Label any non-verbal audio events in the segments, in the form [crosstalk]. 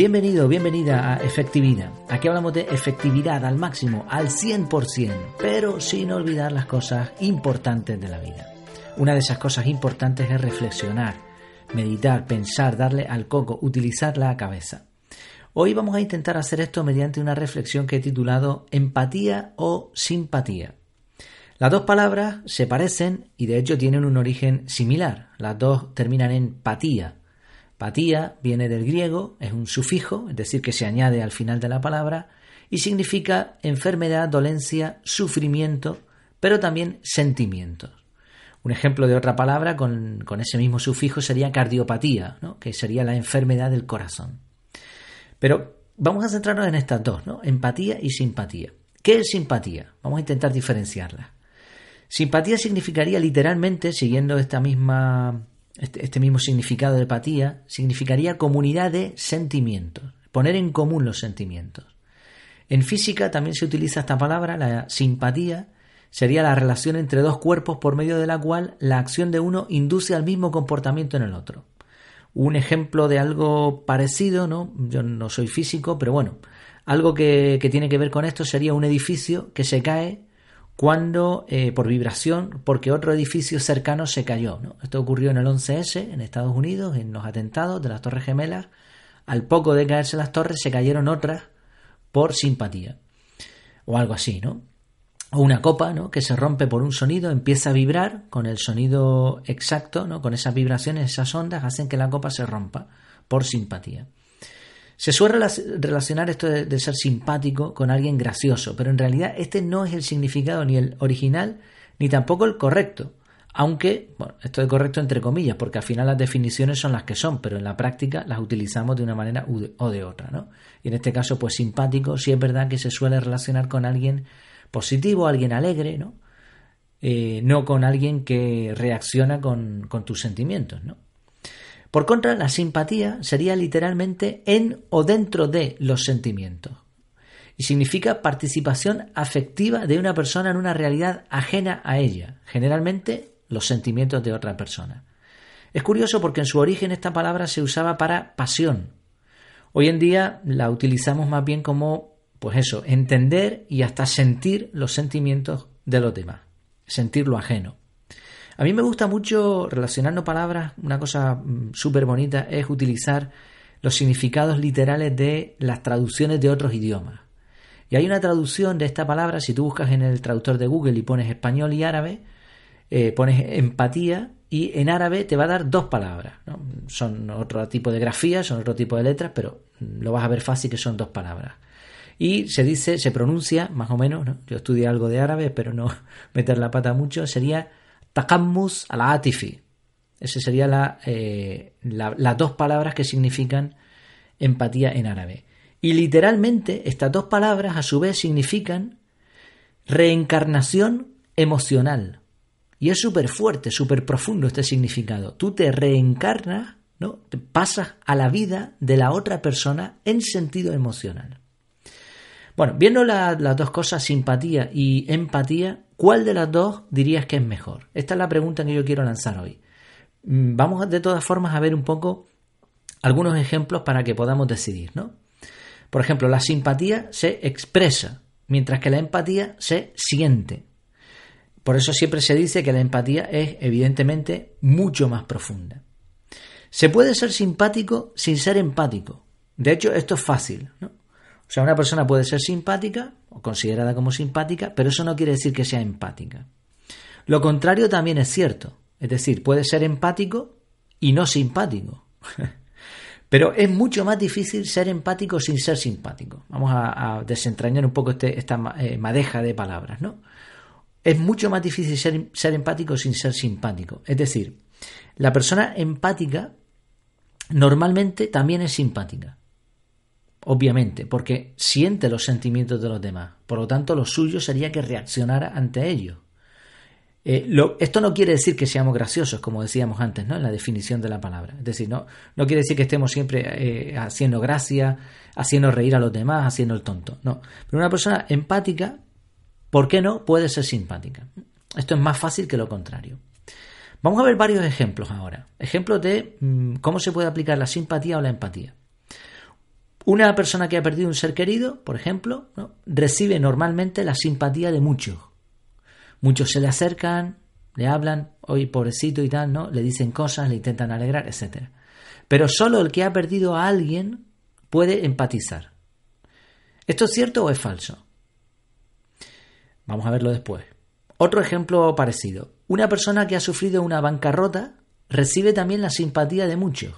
Bienvenido, bienvenida a Efectividad. Aquí hablamos de efectividad al máximo, al 100%, pero sin olvidar las cosas importantes de la vida. Una de esas cosas importantes es reflexionar, meditar, pensar, darle al coco, utilizar la cabeza. Hoy vamos a intentar hacer esto mediante una reflexión que he titulado Empatía o simpatía. Las dos palabras se parecen y de hecho tienen un origen similar. Las dos terminan en patía, Patía viene del griego, es un sufijo, es decir, que se añade al final de la palabra, y significa enfermedad, dolencia, sufrimiento, pero también sentimientos. Un ejemplo de otra palabra con, ese mismo sufijo sería cardiopatía, que sería la enfermedad del corazón. Pero vamos a centrarnos en estas dos, ¿no? empatía y simpatía. ¿Qué es simpatía? Vamos a intentar diferenciarla. Simpatía significaría literalmente, siguiendo esta misma este, este, mismo significado de empatía, significaría comunidad de sentimientos, poner en común los sentimientos. En física también se utiliza esta palabra, la simpatía, sería la relación entre dos cuerpos por medio de la cual la acción de uno induce al mismo comportamiento en el otro. Un ejemplo de algo parecido, ¿no? Yo no soy físico, pero bueno, algo que, que tiene que ver con esto sería un edificio que se cae cuando eh, por vibración, porque otro edificio cercano se cayó. Esto ocurrió en el 11S, en Estados Unidos, en los atentados de las Torres Gemelas. Al poco de caerse las torres, se cayeron otras por simpatía. O algo así, ¿no? O una copa, ¿no? Que se rompe por un sonido, empieza a vibrar con el sonido exacto, ¿no? Con esas vibraciones, esas ondas, hacen que la copa se rompa por simpatía. Se suele relacionar esto de, ser simpático con alguien gracioso, pero en realidad este no es el significado ni el original ni tampoco el correcto. Aunque, bueno, esto es correcto entre comillas, porque al final las definiciones son las que son, pero en la práctica las utilizamos de una manera o de otra, ¿no? Y en este caso, pues simpático, sí es verdad que se suele relacionar con alguien positivo, alguien alegre, ¿no? Eh, no con alguien que reacciona con, con tus sentimientos, ¿no? Por contra, la simpatía sería literalmente en o dentro de los sentimientos y significa participación afectiva de una persona en una realidad ajena a ella, generalmente los sentimientos de otra persona. Es curioso porque en su origen esta palabra se usaba para pasión. Hoy en día la utilizamos más bien como, pues eso, entender y hasta sentir los sentimientos de los demás, sentir lo ajeno. A mí me gusta mucho relacionando palabras, una cosa mm, súper bonita es utilizar los significados literales de las traducciones de otros idiomas. Y hay una traducción de esta palabra, si tú buscas en el traductor de Google y pones español y árabe, eh, pones empatía y en árabe te va a dar dos palabras. Son otro tipo de grafía, son otro tipo de letras, pero lo vas a ver fácil que son dos palabras. Y se dice, se pronuncia más o menos, yo estudié algo de árabe, pero no [laughs] meter la pata mucho, sería Takammus al-Atifi. Esas serían eh, las dos palabras que significan empatía en árabe. Y literalmente estas dos palabras a su vez significan reencarnación emocional. Y es súper fuerte, súper profundo este significado. Tú te reencarnas, ¿no? Te pasas a la vida de la otra persona en sentido emocional. Bueno, viendo las dos cosas, simpatía y empatía, ¿cuál de las dos dirías que es mejor? Esta es la pregunta que yo quiero lanzar hoy. Mm, vamos de todas formas a ver un poco algunos ejemplos para que podamos decidir, ¿no? Por ejemplo, la simpatía se expresa, mientras que la empatía se siente. Por eso siempre se dice que la empatía es evidentemente mucho más profunda. Se puede ser simpático sin ser empático. De hecho, esto es fácil. ¿no? O sea, una persona puede ser simpática o considerada como simpática, pero eso no quiere decir que sea empática. Lo contrario también es cierto. Es decir, puede ser empático y no simpático. [laughs] Pero es mucho más difícil ser empático sin ser simpático. Vamos a, desentrañar un poco este, esta eh, madeja de palabras, ¿no? Es mucho más difícil ser, ser empático sin ser simpático. Es decir, la persona empática normalmente también es simpática obviamente, porque siente los sentimientos de los demás. Por lo tanto, lo suyo sería que reaccionara ante ellos. Eh, esto no quiere decir que seamos graciosos, como decíamos antes, ¿no? En la definición de la palabra. Es decir, no, no quiere decir que estemos siempre eh, haciendo gracia, haciendo reír a los demás, haciendo el tonto. No. Pero una persona empática, ¿por qué no? Puede ser simpática. Esto es más fácil que lo contrario. Vamos a ver varios ejemplos ahora. Ejemplos de mm, cómo se puede aplicar la simpatía o la empatía. Una persona que ha perdido un ser querido, por ejemplo, recibe normalmente la simpatía de muchos. Muchos se le acercan, le hablan, hoy pobrecito y tal, ¿no? Le dicen cosas, le intentan alegrar, etc. Pero solo el que ha perdido a alguien puede empatizar. ¿Esto es cierto o es falso? Vamos a verlo después. Otro ejemplo parecido. Una persona que ha sufrido una bancarrota recibe también la simpatía de muchos.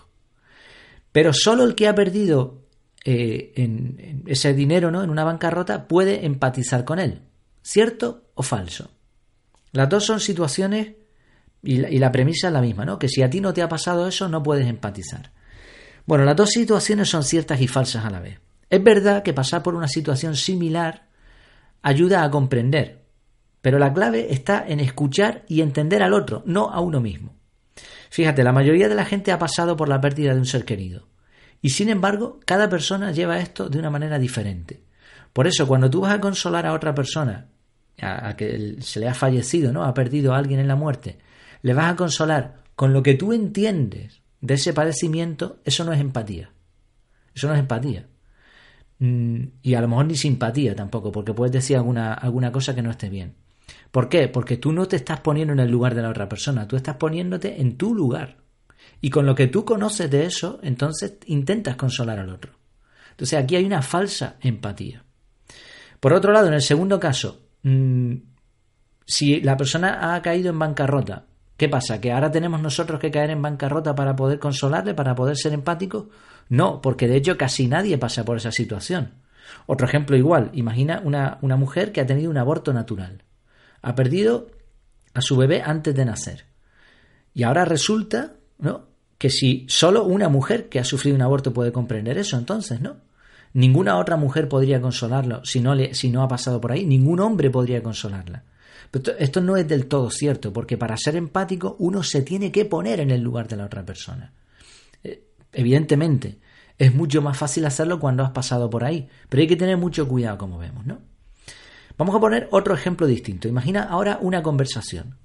Pero solo el que ha perdido eh, en, ese dinero ¿no? en una bancarrota puede empatizar con él. ¿Cierto o falso? Las dos son situaciones y la, y la, premisa es la misma, ¿no? Que si a ti no te ha pasado eso, no puedes empatizar. Bueno, las dos situaciones son ciertas y falsas a la vez. Es verdad que pasar por una situación similar ayuda a comprender, pero la clave está en escuchar y entender al otro, no a uno mismo. Fíjate, la mayoría de la gente ha pasado por la pérdida de un ser querido. Y sin embargo, cada persona lleva esto de una manera diferente. Por eso, cuando tú vas a consolar a otra persona, a, que se le ha fallecido, ¿no? Ha perdido a alguien en la muerte, le vas a consolar con lo que tú entiendes de ese padecimiento, eso no es empatía. Eso no es empatía. Mm, y a lo mejor ni simpatía tampoco, porque puedes decir alguna, alguna cosa que no esté bien. ¿Por qué? Porque tú no te estás poniendo en el lugar de la otra persona, tú estás poniéndote en tu lugar. Y con lo que tú conoces de eso, entonces intentas consolar al otro. Entonces aquí hay una falsa empatía. Por otro lado, en el segundo caso, mm, si la persona ha caído en bancarrota, ¿qué pasa? ¿Que ahora tenemos nosotros que caer en bancarrota para poder consolarle, para poder ser empáticos? No, porque de hecho casi nadie pasa por esa situación. Otro ejemplo igual, imagina una, una mujer que ha tenido un aborto natural. Ha perdido a su bebé antes de nacer. Y ahora resulta, ¿no? Que si solo una mujer que ha sufrido un aborto puede comprender eso, entonces, ¿no? Ninguna otra mujer podría consolarlo si no, le, si no ha pasado por ahí. Ningún hombre podría consolarla. Pero esto no es del todo cierto, porque para ser empático uno se tiene que poner en el lugar de la otra persona. Eh, evidentemente, es mucho más fácil hacerlo cuando has pasado por ahí, pero hay que tener mucho cuidado, como vemos, ¿no? Vamos a poner otro ejemplo distinto. Imagina ahora una conversación.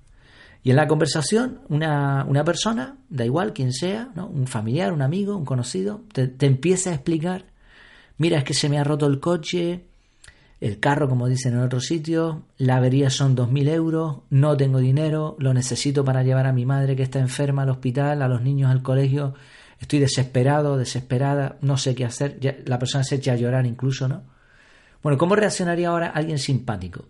Y en la conversación, una, una persona, da igual quién sea, ¿no? un familiar, un amigo, un conocido, te, te empieza a explicar mira, es que se me ha roto el coche, el carro, como dicen en otros sitios, la avería son 2.000 euros, no tengo dinero, lo necesito para llevar a mi madre que está enferma al hospital, a los niños al colegio, estoy desesperado, desesperada, no sé qué hacer, la persona se echa a llorar incluso, ¿no? Bueno, ¿cómo reaccionaría ahora alguien simpático?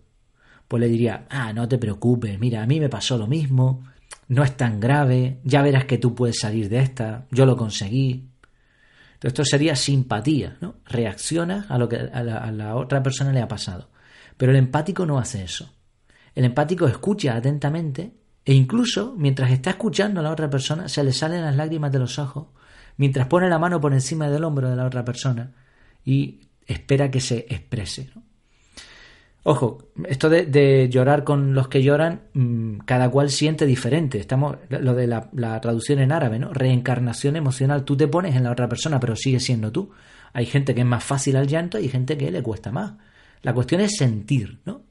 Pues le diría, ah, no te preocupes, mira, a mí me pasó lo mismo, no es tan grave, ya verás que tú puedes salir de esta, yo lo conseguí, esto sería simpatía, ¿no? Reacciona a lo que a la, otra persona le ha pasado. Pero el empático no hace eso. El empático escucha atentamente e incluso mientras está escuchando a la otra persona se le salen las lágrimas de los ojos, mientras pone la mano por encima del hombro de la otra persona y espera que se exprese. ¿no? Ojo, esto de, llorar con los que lloran, mm, cada cual siente diferente. Estamos, lo de la, traducción en árabe, ¿no? Reencarnación emocional. Tú te pones en la otra persona, pero sigue siendo tú. Hay gente que es más fácil al llanto y gente que le cuesta más. La cuestión es sentir, ¿no?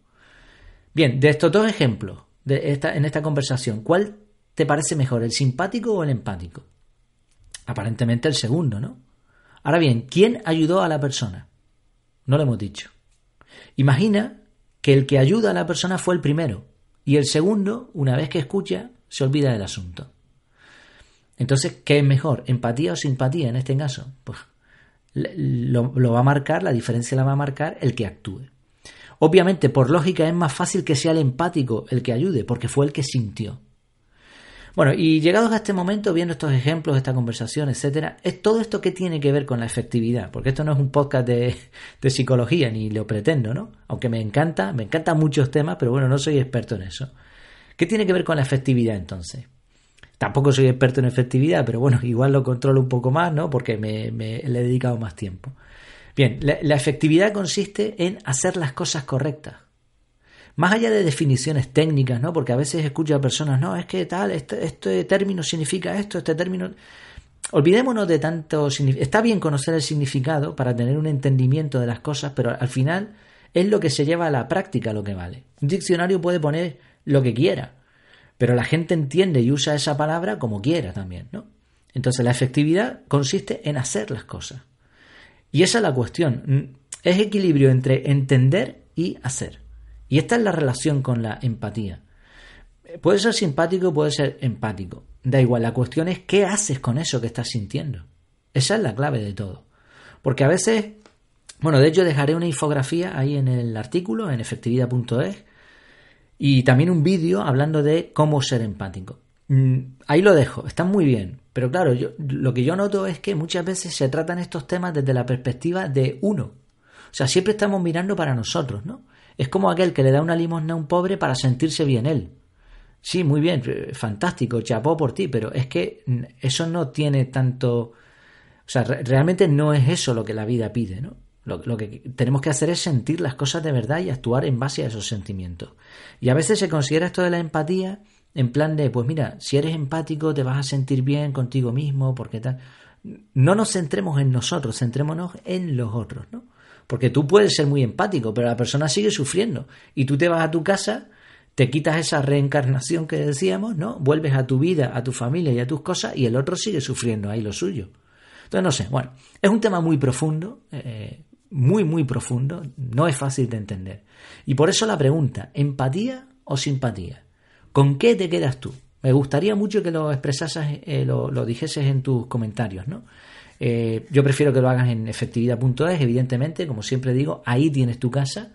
Bien, de estos dos ejemplos de esta, en esta conversación, ¿cuál te parece mejor, el simpático o el empático? Aparentemente el segundo, ¿no? Ahora bien, ¿quién ayudó a la persona? No lo hemos dicho. Imagina que el que ayuda a la persona fue el primero y el segundo, una vez que escucha, se olvida del asunto. Entonces, ¿qué es mejor? ¿Empatía o simpatía en este caso? Pues lo, lo, va a marcar, la diferencia la va a marcar el que actúe. Obviamente, por lógica, es más fácil que sea el empático el que ayude, porque fue el que sintió. Bueno, y llegados a este momento, viendo estos ejemplos, esta conversación, etcétera, es todo esto que tiene que ver con la efectividad, porque esto no es un podcast de, psicología, ni lo pretendo, ¿no? Aunque me encanta, me encantan muchos temas, pero bueno, no soy experto en eso. ¿Qué tiene que ver con la efectividad entonces? Tampoco soy experto en efectividad, pero bueno, igual lo controlo un poco más, ¿no? Porque me, le he dedicado más tiempo. Bien, la efectividad consiste en hacer las cosas correctas. Más allá de definiciones técnicas, ¿no? Porque a veces escucho a personas, no, es que tal, este, este término significa esto, este término. Olvidémonos de tanto. Está bien conocer el significado para tener un entendimiento de las cosas, pero al final es lo que se lleva a la práctica lo que vale. Un diccionario puede poner lo que quiera, pero la gente entiende y usa esa palabra como quiera también, ¿no? Entonces la efectividad consiste en hacer las cosas. Y esa es la cuestión. Es equilibrio entre entender y hacer. Y esta es la relación con la empatía. Puede ser simpático, puede ser empático. Da igual, la cuestión es qué haces con eso que estás sintiendo. Esa es la clave de todo. Porque a veces, bueno, de hecho dejaré una infografía ahí en el artículo, en efectividad.es, y también un vídeo hablando de cómo ser empático. Mm, ahí lo dejo, está muy bien. Pero claro, yo, lo que yo noto es que muchas veces se tratan estos temas desde la perspectiva de uno. O sea, siempre estamos mirando para nosotros, ¿no? Es como aquel que le da una limosna a un pobre para sentirse bien él. Sí, muy bien, eh, fantástico, chapó por ti, pero es que mm, eso no tiene tanto... O sea, realmente no es eso lo que la vida pide, ¿no? Lo, lo, que tenemos que hacer es sentir las cosas de verdad y actuar en base a esos sentimientos. Y a veces se considera esto de la empatía en plan de, pues mira, si eres empático te vas a sentir bien contigo mismo, porque tal. No nos centremos en nosotros, centrémonos en los otros, ¿no? Porque tú puedes ser muy empático, pero la persona sigue sufriendo. Y tú te vas a tu casa, te quitas esa reencarnación que decíamos, ¿no? Vuelves a tu vida, a tu familia y a tus cosas, y el otro sigue sufriendo ahí lo suyo. Entonces, no sé, bueno, es un tema muy profundo, eh, muy, muy profundo, no es fácil de entender. Y por eso la pregunta, ¿empatía o simpatía? ¿Con qué te quedas tú? Me gustaría mucho que lo expresases, eh, lo, lo dijeses en tus comentarios, ¿no? Eh, yo prefiero que lo hagas en efectividad.es, evidentemente, como siempre digo, ahí tienes tu casa.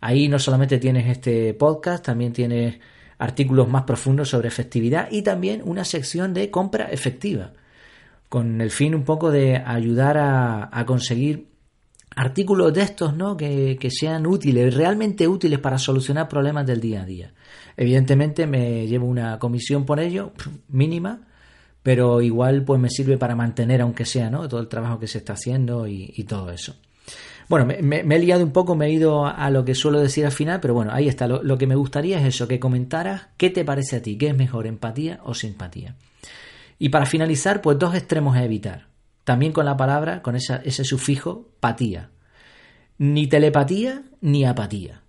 Ahí no solamente tienes este podcast, también tienes artículos más profundos sobre efectividad y también una sección de compra efectiva, con el fin un poco de ayudar a, conseguir artículos de estos ¿no? Que, que, sean útiles, realmente útiles para solucionar problemas del día a día. Evidentemente me llevo una comisión por ello, mínima, pero igual pues me sirve para mantener, aunque sea, ¿no? Todo el trabajo que se está haciendo y, todo eso. Bueno, me, he liado un poco, me he ido a, lo que suelo decir al final, pero bueno, ahí está. Lo, que me gustaría es eso, que comentaras qué te parece a ti, qué es mejor, empatía o simpatía. Y para finalizar, pues dos extremos a evitar. También con la palabra, con ese sufijo, patía. Ni telepatía ni apatía.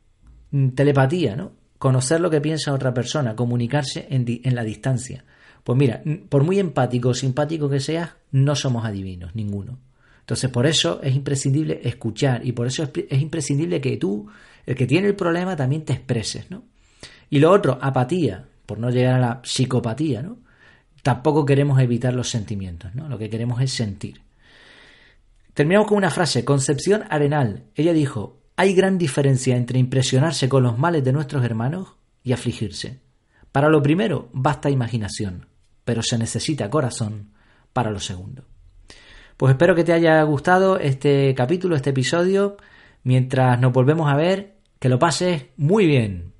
Telepatía, ¿no? Conocer lo que piensa otra persona, comunicarse en la distancia. Pues mira, por muy empático o simpático que seas, no somos adivinos, ninguno. Entonces, por eso es imprescindible escuchar y por eso es, imprescindible que tú, el que tiene el problema, también te expreses, ¿no? Y lo otro, apatía, por no llegar a la psicopatía, ¿no? Tampoco queremos evitar los sentimientos, ¿no? Lo que queremos es sentir. Terminamos con una frase, Concepción Arenal. Ella dijo, hay gran diferencia entre impresionarse con los males de nuestros hermanos y afligirse. Para lo primero, basta imaginación pero se necesita corazón para lo segundo. Pues espero que te haya gustado este capítulo, este episodio. Mientras nos volvemos a ver, que lo pases muy bien.